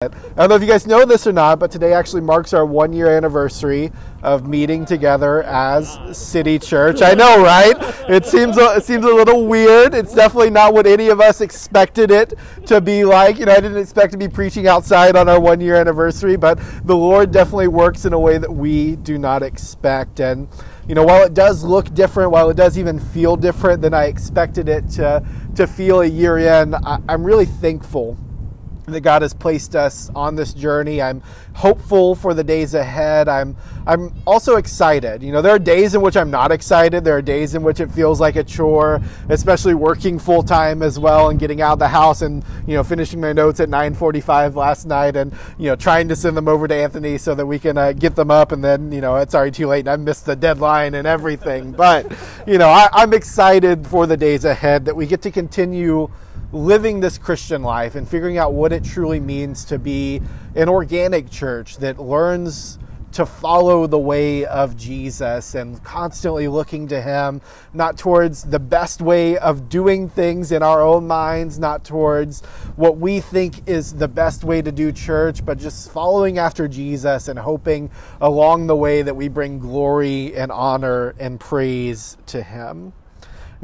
I don't know if you guys know this or not, but today actually marks our one year anniversary of meeting together as City Church. I know, right? It seems a, it seems a little weird. It's definitely not what any of us expected it to be like. You know, I didn't expect to be preaching outside on our one year anniversary, but the Lord definitely works in a way that we do not expect. And you know, while it does look different, while it does even feel different than I expected it to to feel a year in, I, I'm really thankful that God has placed us on this journey. I'm hopeful for the days ahead. I'm I'm also excited. You know, there are days in which I'm not excited. There are days in which it feels like a chore, especially working full time as well and getting out of the house and, you know, finishing my notes at 9:45 last night and, you know, trying to send them over to Anthony so that we can uh, get them up and then, you know, it's already too late and I missed the deadline and everything. But, you know, I, I'm excited for the days ahead that we get to continue living this Christian life and figuring out what it truly means to be an organic church that learns to follow the way of Jesus and constantly looking to Him, not towards the best way of doing things in our own minds, not towards what we think is the best way to do church, but just following after Jesus and hoping along the way that we bring glory and honor and praise to Him.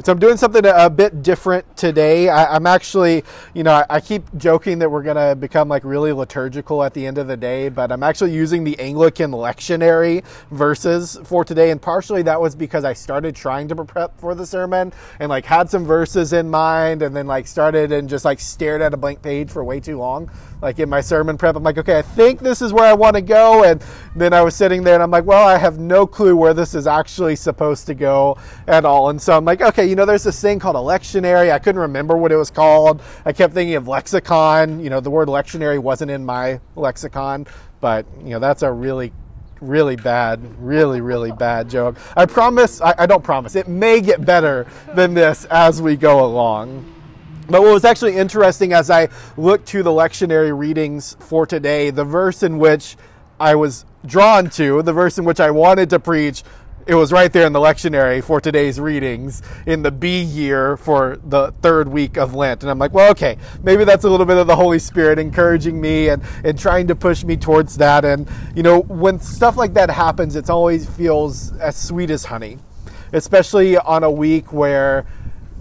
So I'm doing something a bit different today. I, am actually, you know, I, I keep joking that we're going to become like really liturgical at the end of the day, but I'm actually using the Anglican lectionary verses for today. And partially that was because I started trying to prep for the sermon and like had some verses in mind and then like started and just like stared at a blank page for way too long. Like in my sermon prep, I'm like, okay, I think this is where I want to go. And then I was sitting there and I'm like, well, I have no clue where this is actually supposed to go at all. And so I'm like, okay, you know, there's this thing called a lectionary. I couldn't remember what it was called. I kept thinking of lexicon. You know, the word lectionary wasn't in my lexicon, but, you know, that's a really really bad, really, really bad joke. I promise, I, I, don't promise, it may get better than this as we go along. But what was actually interesting as I looked to the lectionary readings for today, the verse in which I was drawn to, the verse in which I wanted to preach, it was right there in the lectionary for today's readings in the B year for the third week of Lent. And I'm like, well, okay, maybe that's a little bit of the Holy Spirit encouraging me and, and trying to push me towards that. And, you know, when stuff like that happens, it always feels as sweet as honey, especially on a week where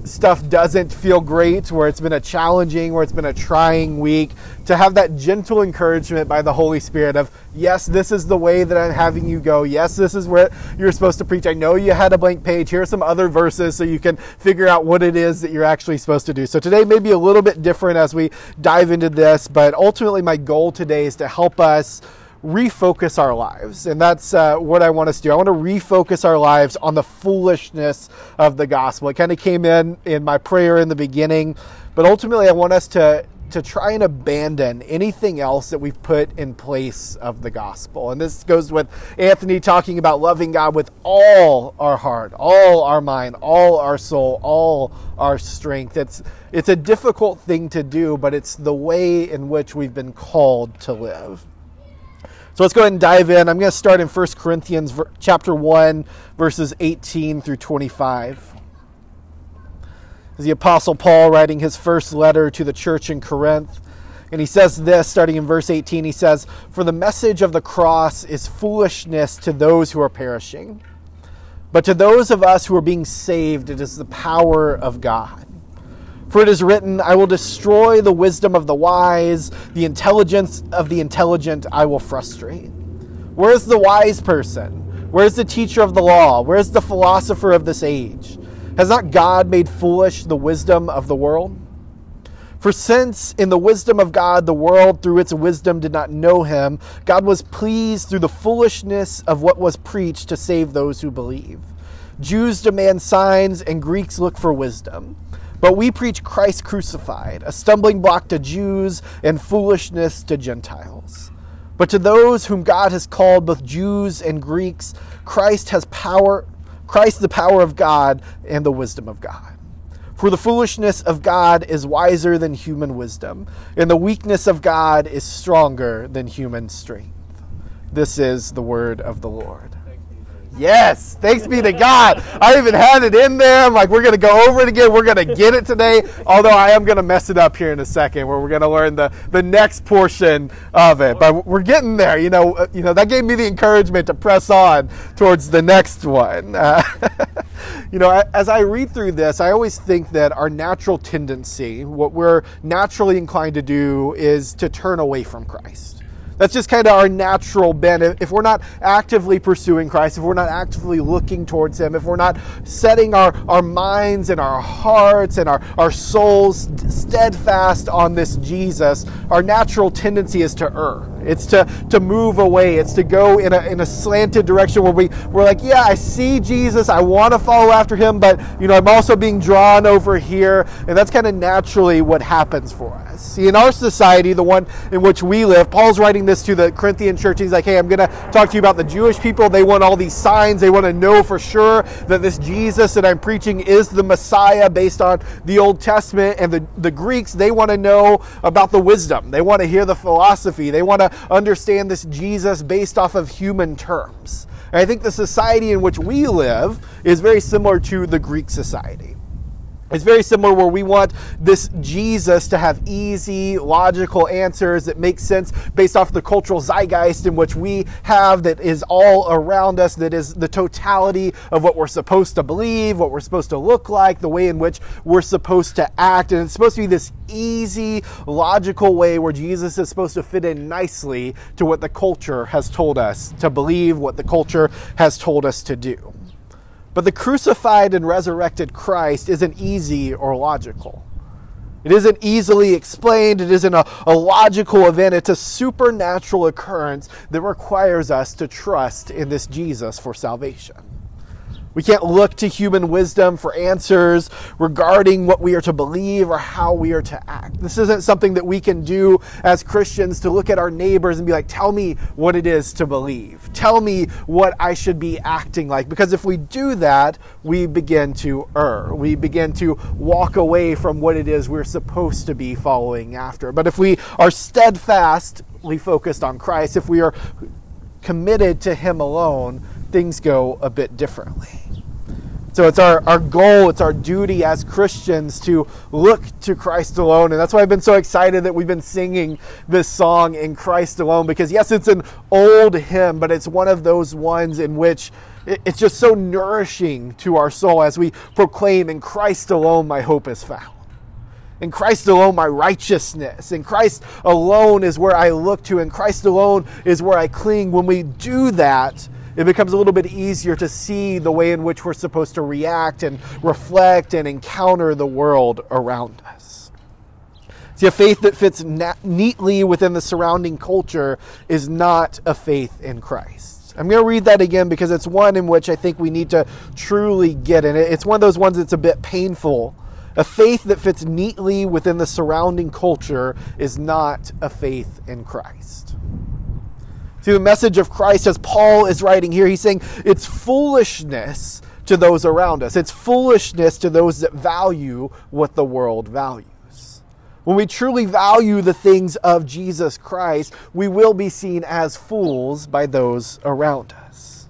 stuff doesn't feel great, where it's been a challenging, where it's been a trying week, to have that gentle encouragement by the Holy Spirit of, yes, this is the way that I'm having you go. Yes, this is where you're supposed to preach. I know you had a blank page. Here are some other verses so you can figure out what it is that you're actually supposed to do. So today may be a little bit different as we dive into this, but ultimately my goal today is to help us refocus our lives. And that's uh, what I want us to do. I want to refocus our lives on the foolishness of the gospel. It kind of came in in my prayer in the beginning, but ultimately I want us to to try and abandon anything else that we've put in place of the gospel. And this goes with Anthony talking about loving God with all our heart, all our mind, all our soul, all our strength. It's it's a difficult thing to do, but it's the way in which we've been called to live. So let's go ahead and dive in. I'm going to start in 1 Corinthians chapter 1 verses 18 through 25. Is the apostle Paul writing his first letter to the church in Corinth. And he says this starting in verse 18 he says, "For the message of the cross is foolishness to those who are perishing, but to those of us who are being saved it is the power of God." For it is written, I will destroy the wisdom of the wise, the intelligence of the intelligent I will frustrate. Where's the wise person? Where's the teacher of the law? Where's the philosopher of this age? Has not God made foolish the wisdom of the world? For since in the wisdom of God the world through its wisdom did not know him, God was pleased through the foolishness of what was preached to save those who believe. Jews demand signs and Greeks look for wisdom. But we preach Christ crucified, a stumbling block to Jews and foolishness to Gentiles. But to those whom God has called, both Jews and Greeks, Christ has power, Christ the power of God and the wisdom of God. For the foolishness of God is wiser than human wisdom, and the weakness of God is stronger than human strength. This is the word of the Lord. Yes, thanks be to God. I even had it in there. I'm like, we're going to go over it again. We're going to get it today. Although I am going to mess it up here in a second, where we're going to learn the, the next portion of it. But we're getting there. You know, uh, you know that gave me the encouragement to press on towards the next one. Uh, you know, as I read through this, I always think that our natural tendency, what we're naturally inclined to do, is to turn away from Christ. That's just kind of our natural bent. If we're not actively pursuing Christ, if we're not actively looking towards Him, if we're not setting our, our minds and our hearts and our, our souls steadfast on this Jesus, our natural tendency is to err. It's to, to move away. It's to go in a, in a slanted direction where we, we're like, yeah, I see Jesus. I want to follow after him, but you know, I'm also being drawn over here. And that's kind of naturally what happens for us. See, in our society, the one in which we live, Paul's writing this to the Corinthian church. He's like, hey, I'm going to talk to you about the Jewish people. They want all these signs. They want to know for sure that this Jesus that I'm preaching is the Messiah based on the Old Testament. And the, the Greeks, they want to know about the wisdom. They want to hear the philosophy. They want to understand this Jesus based off of human terms. And I think the society in which we live is very similar to the Greek society. It's very similar where we want this Jesus to have easy, logical answers that make sense based off the cultural zeitgeist in which we have that is all around us, that is the totality of what we're supposed to believe, what we're supposed to look like, the way in which we're supposed to act. And it's supposed to be this easy, logical way where Jesus is supposed to fit in nicely to what the culture has told us to believe, what the culture has told us to do. But the crucified and resurrected Christ isn't easy or logical. It isn't easily explained. It isn't a, a, logical event. It's a supernatural occurrence that requires us to trust in this Jesus for salvation. We can't look to human wisdom for answers regarding what we are to believe or how we are to act. This isn't something that we can do as Christians to look at our neighbors and be like, tell me what it is to believe. Tell me what I should be acting like. Because if we do that, we begin to err. We begin to walk away from what it is we're supposed to be following after. But if we are steadfastly focused on Christ, if we are committed to Him alone, things go a bit differently. So it's our, our goal, it's our duty as Christians to look to Christ alone. And that's why I've been so excited that we've been singing this song in Christ alone. Because yes, it's an old hymn, but it's one of those ones in which it's just so nourishing to our soul as we proclaim, In Christ alone my hope is found. In Christ alone, my righteousness. In Christ alone is where I look to. In Christ alone is where I cling. When we do that, it becomes a little bit easier to see the way in which we're supposed to react and reflect and encounter the world around us. See, a faith that fits na- neatly within the surrounding culture is not a faith in Christ. I'm going to read that again because it's one in which I think we need to truly get in. It's one of those ones that's a bit painful. A faith that fits neatly within the surrounding culture is not a faith in Christ through the message of Christ, as Paul is writing here, he's saying it's foolishness to those around us. It's foolishness to those that value what the world values. When we truly value the things of Jesus Christ, we will be seen as fools by those around us.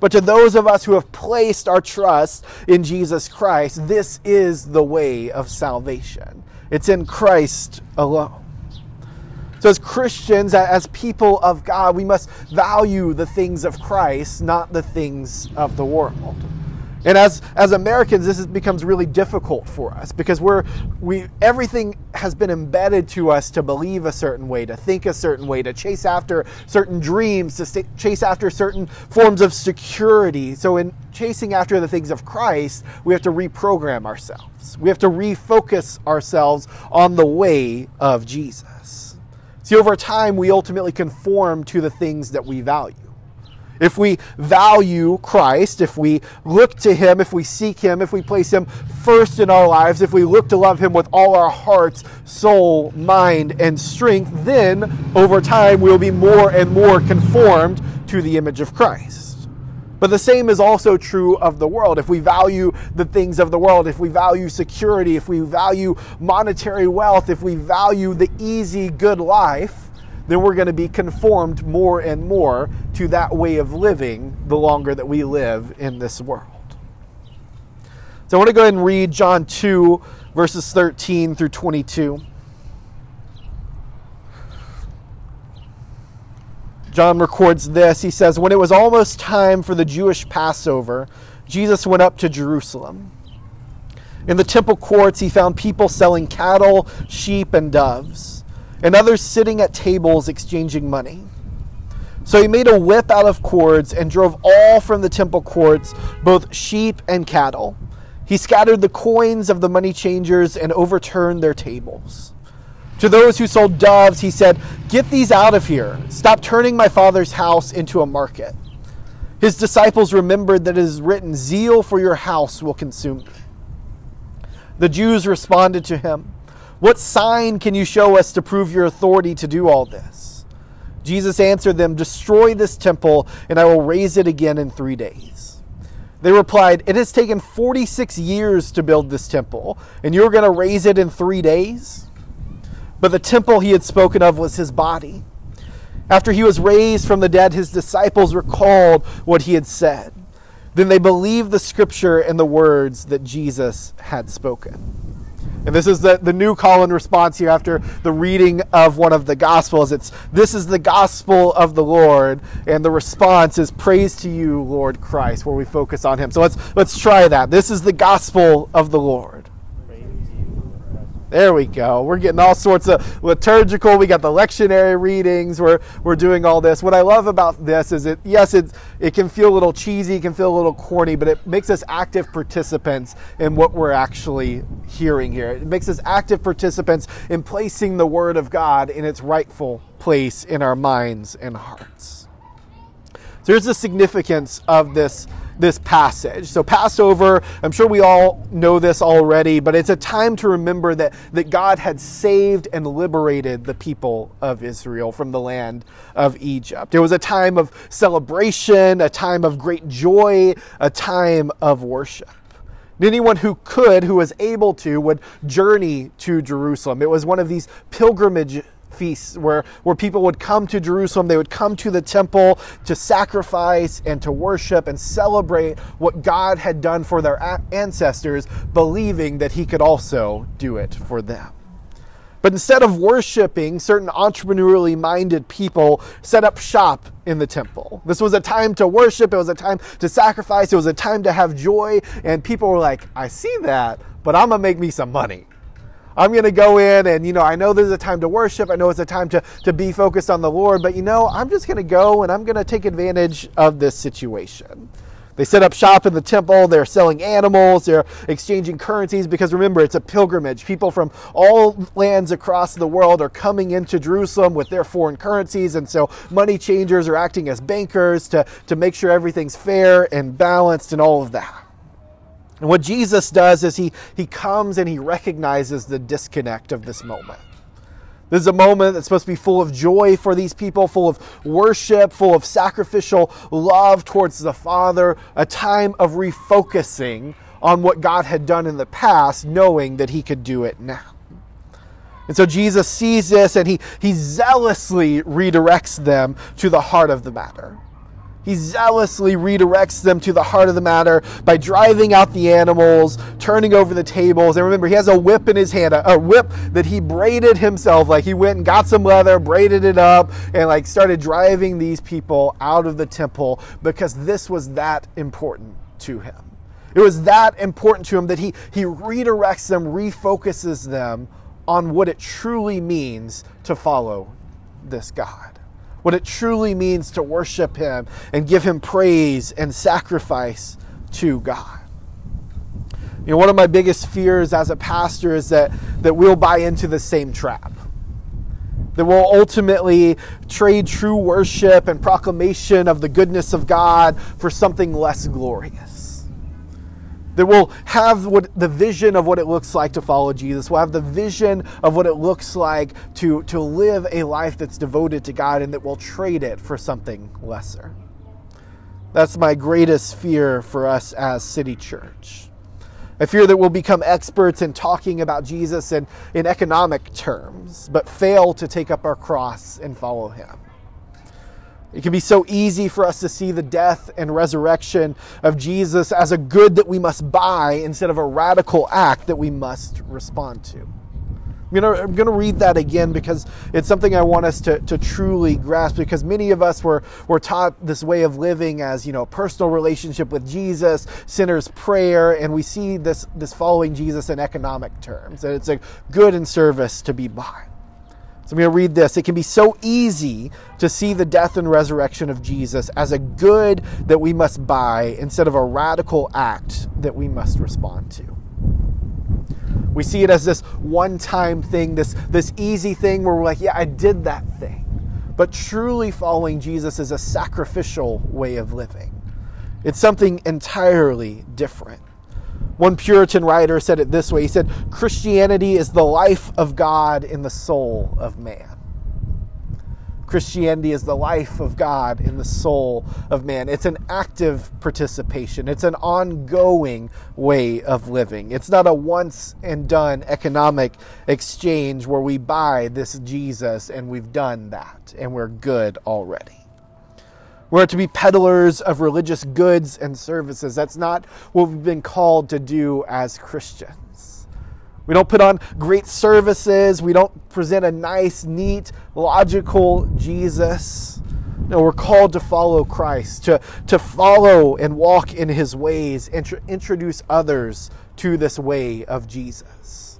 But to those of us who have placed our trust in Jesus Christ, this is the way of salvation. It's in Christ alone. So, as Christians, as people of God, we must value the things of Christ, not the things of the world. And as, as Americans, this is, becomes really difficult for us because we're, we, everything has been embedded to us to believe a certain way, to think a certain way, to chase after certain dreams, to st- chase after certain forms of security. So, in chasing after the things of Christ, we have to reprogram ourselves. We have to refocus ourselves on the way of Jesus. See, over time, we ultimately conform to the things that we value. If we value Christ, if we look to Him, if we seek Him, if we place Him first in our lives, if we look to love Him with all our hearts, soul, mind, and strength, then over time we will be more and more conformed to the image of Christ. But the same is also true of the world. If we value the things of the world, if we value security, if we value monetary wealth, if we value the easy, good life, then we're going to be conformed more and more to that way of living the longer that we live in this world. So I want to go ahead and read John 2, verses 13 through 22. John records this. He says, When it was almost time for the Jewish Passover, Jesus went up to Jerusalem. In the temple courts, he found people selling cattle, sheep, and doves, and others sitting at tables exchanging money. So he made a whip out of cords and drove all from the temple courts, both sheep and cattle. He scattered the coins of the money changers and overturned their tables. To those who sold doves, he said, Get these out of here. Stop turning my father's house into a market. His disciples remembered that it is written, Zeal for your house will consume me. The Jews responded to him, What sign can you show us to prove your authority to do all this? Jesus answered them, Destroy this temple, and I will raise it again in three days. They replied, It has taken 46 years to build this temple, and you're going to raise it in three days? But the temple he had spoken of was his body. After he was raised from the dead, his disciples recalled what he had said. Then they believed the scripture and the words that Jesus had spoken. And this is the, the new call and response here after the reading of one of the Gospels. It's this is the gospel of the Lord, and the response is praise to you, Lord Christ, where we focus on him. So let's let's try that. This is the gospel of the Lord. There we go. We're getting all sorts of liturgical. We got the lectionary readings. We're, we're doing all this. What I love about this is it, yes, it, it can feel a little cheesy, it can feel a little corny, but it makes us active participants in what we're actually hearing here. It makes us active participants in placing the Word of God in its rightful place in our minds and hearts. So here's the significance of this this passage. So, Passover, I'm sure we all know this already, but it's a time to remember that, that God had saved and liberated the people of Israel from the land of Egypt. It was a time of celebration, a time of great joy, a time of worship. Anyone who could, who was able to, would journey to Jerusalem. It was one of these pilgrimage feasts where, where people would come to Jerusalem, they would come to the temple to sacrifice and to worship and celebrate what God had done for their ancestors, believing that He could also do it for them. But instead of worshiping, certain entrepreneurially minded people set up shop in the temple. This was a time to worship, it was a time to sacrifice, it was a time to have joy, and people were like, I see that, but I'm gonna make me some money. I'm going to go in and, you know, I know there's a time to worship. I know it's a time to, to be focused on the Lord, but, you know, I'm just going to go and I'm going to take advantage of this situation. They set up shop in the temple. They're selling animals. They're exchanging currencies because remember, it's a pilgrimage. People from all lands across the world are coming into Jerusalem with their foreign currencies. And so money changers are acting as bankers to, to make sure everything's fair and balanced and all of that. And what Jesus does is he, he comes and he recognizes the disconnect of this moment. This is a moment that's supposed to be full of joy for these people, full of worship, full of sacrificial love towards the Father, a time of refocusing on what God had done in the past, knowing that he could do it now. And so Jesus sees this and he, he zealously redirects them to the heart of the matter. He zealously redirects them to the heart of the matter by driving out the animals, turning over the tables. And remember, he has a whip in his hand, a, a, whip that he braided himself. Like he went and got some leather, braided it up, and like started driving these people out of the temple because this was that important to him. It was that important to him that he, he redirects them, refocuses them on what it truly means to follow this God what it truly means to worship Him and give Him praise and sacrifice to God. You know, one of my biggest fears as a pastor is that, that we'll buy into the same trap. That we'll ultimately trade true worship and proclamation of the goodness of God for something less glorious that we'll have what the vision of what it looks like to follow Jesus. We'll have the vision of what it looks like to, to live a life that's devoted to God and that we'll trade it for something lesser. That's my greatest fear for us as City Church. I fear that we'll become experts in talking about Jesus in, in economic terms, but fail to take up our cross and follow him. It can be so easy for us to see the death and resurrection of Jesus as a good that we must buy instead of a radical act that we must respond to. I'm gonna, I'm gonna read that again because it's something I want us to, to truly grasp because many of us were, were taught this way of living as, you know, personal relationship with Jesus, sinner's prayer, and we see this, this following Jesus in economic terms. And it's a good and service to be bought. So I'm going to read this. It can be so easy to see the death and resurrection of Jesus as a good that we must buy instead of a radical act that we must respond to. We see it as this one time thing, this, this easy thing where we're like, yeah, I did that thing. But truly following Jesus is a sacrificial way of living, it's something entirely different. One Puritan writer said it this way He said, Christianity is the life of God in the soul of man. Christianity is the life of God in the soul of man. It's an active participation, it's an ongoing way of living. It's not a once and done economic exchange where we buy this Jesus and we've done that and we're good already. We're to be peddlers of religious goods and services. That's not what we've been called to do as Christians. We don't put on great services. We don't present a nice, neat, logical Jesus. No, we're called to follow Christ, to, to follow and walk in his ways, and to introduce others to this way of Jesus.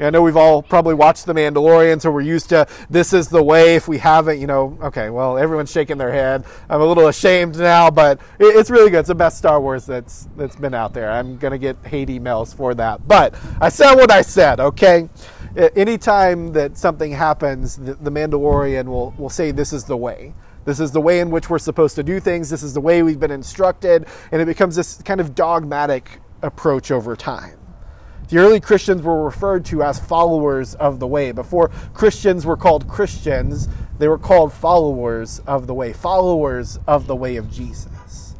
I know we've all probably watched The Mandalorian, so we're used to this is the way. If we haven't, you know, okay, well, everyone's shaking their head. I'm a little ashamed now, but it's really good. It's the best Star Wars that's that's been out there. I'm gonna get hate emails for that, but I said what I said. Okay, anytime that something happens, the, Mandalorian will will say this is the way. This is the way in which we're supposed to do things. This is the way we've been instructed, and it becomes this kind of dogmatic approach over time. The early Christians were referred to as followers of the way. Before Christians were called Christians, they were called followers of the way, followers of the way of Jesus.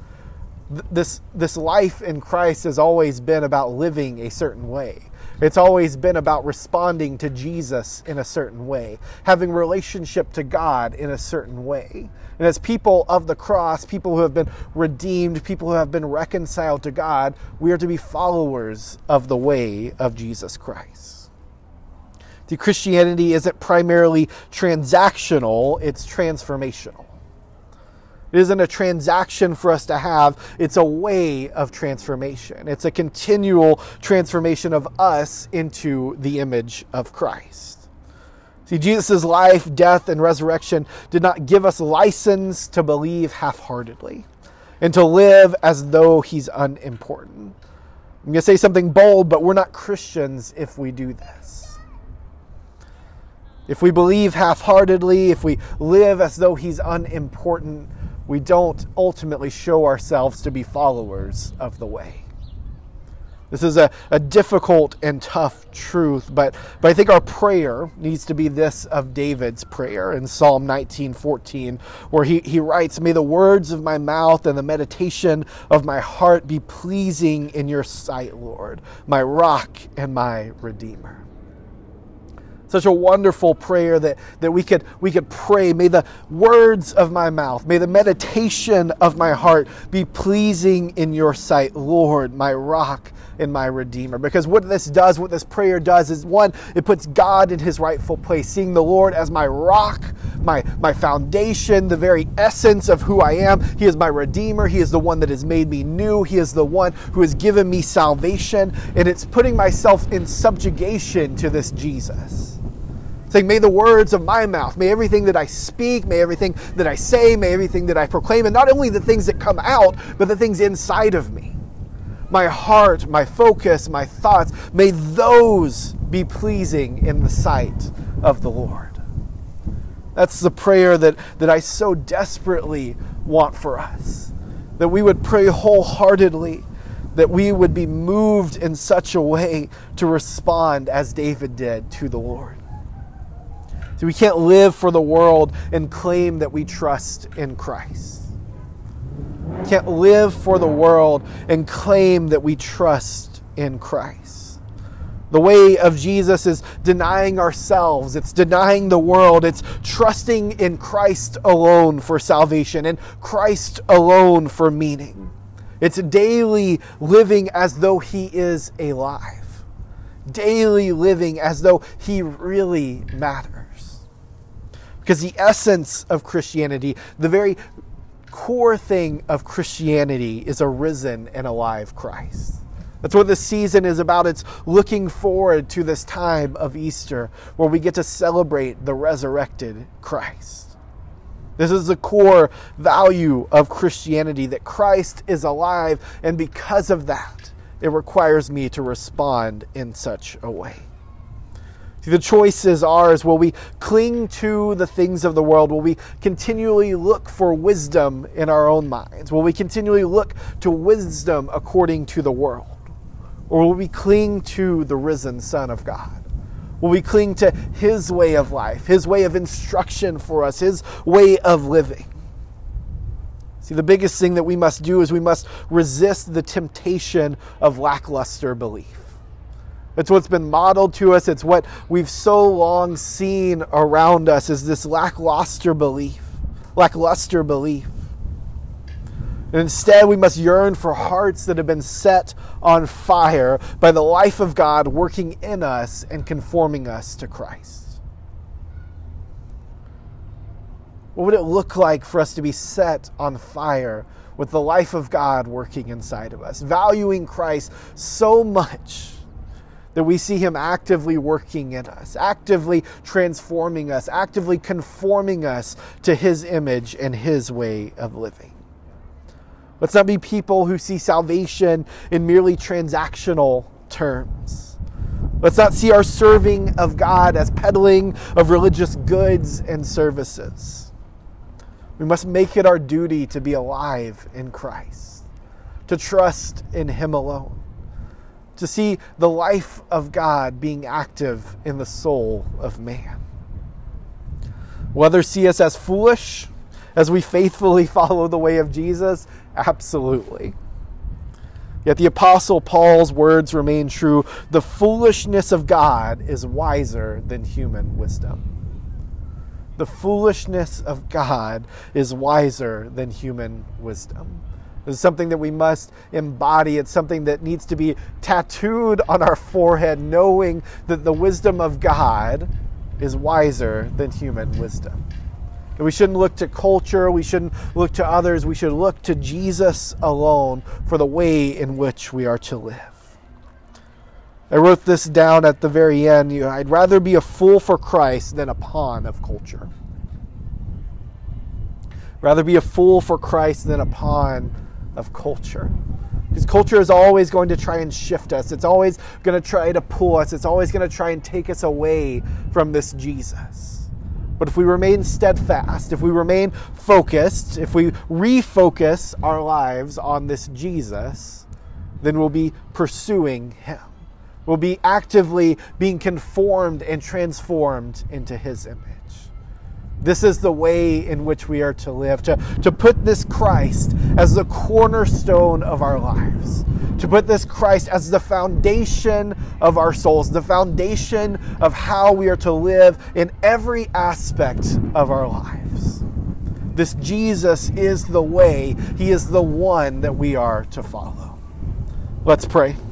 This, this life in Christ has always been about living a certain way. It's always been about responding to Jesus in a certain way, having relationship to God in a certain way. And as people of the cross, people who have been redeemed, people who have been reconciled to God, we are to be followers of the way of Jesus Christ. The Christianity isn't primarily transactional, it's transformational. It isn't a transaction for us to have, it's a way of transformation. It's a continual transformation of us into the image of Christ. See, Jesus' life, death, and resurrection did not give us license to believe half heartedly and to live as though he's unimportant. I'm going to say something bold, but we're not Christians if we do this. If we believe half heartedly, if we live as though he's unimportant, we don't ultimately show ourselves to be followers of the way. This is a, a difficult and tough truth, but, but I think our prayer needs to be this of David's prayer in Psalm 19:14, where he, he writes, May the words of my mouth and the meditation of my heart be pleasing in your sight, Lord, my rock and my redeemer such a wonderful prayer that, that we could we could pray. May the words of my mouth may the meditation of my heart be pleasing in your sight lord my rock and my redeemer. Because what this does what this prayer does is one it puts god in his rightful place seeing the lord as my rock my my foundation the very essence of who i am. He is my redeemer. He is the one that has made me new. He is the one who has given me salvation. And it's putting myself in subjugation to this jesus saying, May the words of my mouth, may everything that I speak, may everything that I say, may everything that I proclaim, and not only the things that come out, but the things inside of me. My heart, my focus, my thoughts, may those be pleasing in the sight of the Lord. That's the prayer that, that I so desperately want for us. That we would pray wholeheartedly, that we would be moved in such a way to respond as David did to the Lord. We can't live for the world and claim that we trust in Christ. We can't live for the world and claim that we trust in Christ. The way of Jesus is denying ourselves, it's denying the world, it's trusting in Christ alone for salvation and Christ alone for meaning. It's daily living as though He is alive, daily living as though He really matters. Because the essence of Christianity, the very core thing of Christianity, is a risen and alive Christ. That's what this season is about. It's looking forward to this time of Easter where we get to celebrate the resurrected Christ. This is the core value of Christianity that Christ is alive, and because of that, it requires me to respond in such a way. See, the choice is ours. Will we cling to the things of the world? Will we continually look for wisdom in our own minds? Will we continually look to wisdom according to the world? Or will we cling to the risen Son of God? Will we cling to His way of life, His way of instruction for us, His way of living? See, the biggest thing that we must do is we must resist the temptation of lackluster belief. It's what's been modeled to us. It's what we've so long seen around us is this lackluster belief. Lackluster belief. And instead, we must yearn for hearts that have been set on fire by the life of God working in us and conforming us to Christ. What would it look like for us to be set on fire with the life of God working inside of us, valuing Christ so much that we see Him actively working in us, actively transforming us, actively conforming us to His image and His way of living? Let's not be people who see salvation in merely transactional terms. Let's not see our serving of God as peddling of religious goods and services. We must make it our duty to be alive in Christ, to trust in Him alone, to see the life of God being active in the soul of man. Whether see us as foolish as we faithfully follow the way of Jesus, Absolutely. Yet the Apostle Paul's words remain true the foolishness of God is wiser than human wisdom. The foolishness of God is wiser than human wisdom. Is something that we must embody. It's something that needs to be tattooed on our forehead, knowing that the wisdom of God is wiser than human wisdom. We shouldn't look to culture, we shouldn't look to others, we should look to Jesus alone for the way in which we are to live. I wrote this down at the very end. I'd rather be a fool for Christ than a pawn of culture. Rather be a fool for Christ than a pawn of culture. Because culture is always going to try and shift us. It's always going to try to pull us. It's always going to try and take us away from this Jesus. But if we remain steadfast, if we remain focused, if we refocus our lives on this Jesus, then we'll be pursuing Him. We'll be actively being conformed and transformed into His image. This is the way in which we are to live, to, to put this Christ as the cornerstone of our lives, to put this Christ as the foundation of our souls, the foundation of how we are to live in every aspect of our lives. This Jesus is the way, He is the one that we are to follow. Let's pray.